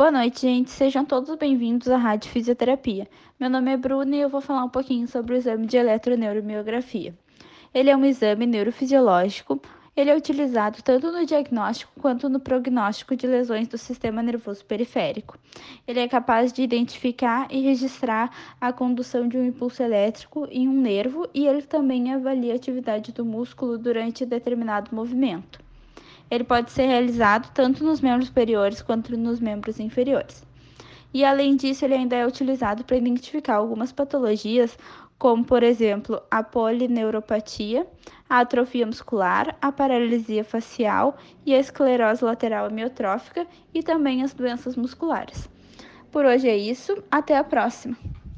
Boa noite, gente. Sejam todos bem-vindos à Rádio Fisioterapia. Meu nome é Bruna e eu vou falar um pouquinho sobre o exame de eletroneuromiografia. Ele é um exame neurofisiológico. Ele é utilizado tanto no diagnóstico quanto no prognóstico de lesões do sistema nervoso periférico. Ele é capaz de identificar e registrar a condução de um impulso elétrico em um nervo e ele também avalia a atividade do músculo durante determinado movimento. Ele pode ser realizado tanto nos membros superiores quanto nos membros inferiores. E além disso, ele ainda é utilizado para identificar algumas patologias, como por exemplo a polineuropatia, a atrofia muscular, a paralisia facial e a esclerose lateral amiotrófica e também as doenças musculares. Por hoje é isso, até a próxima!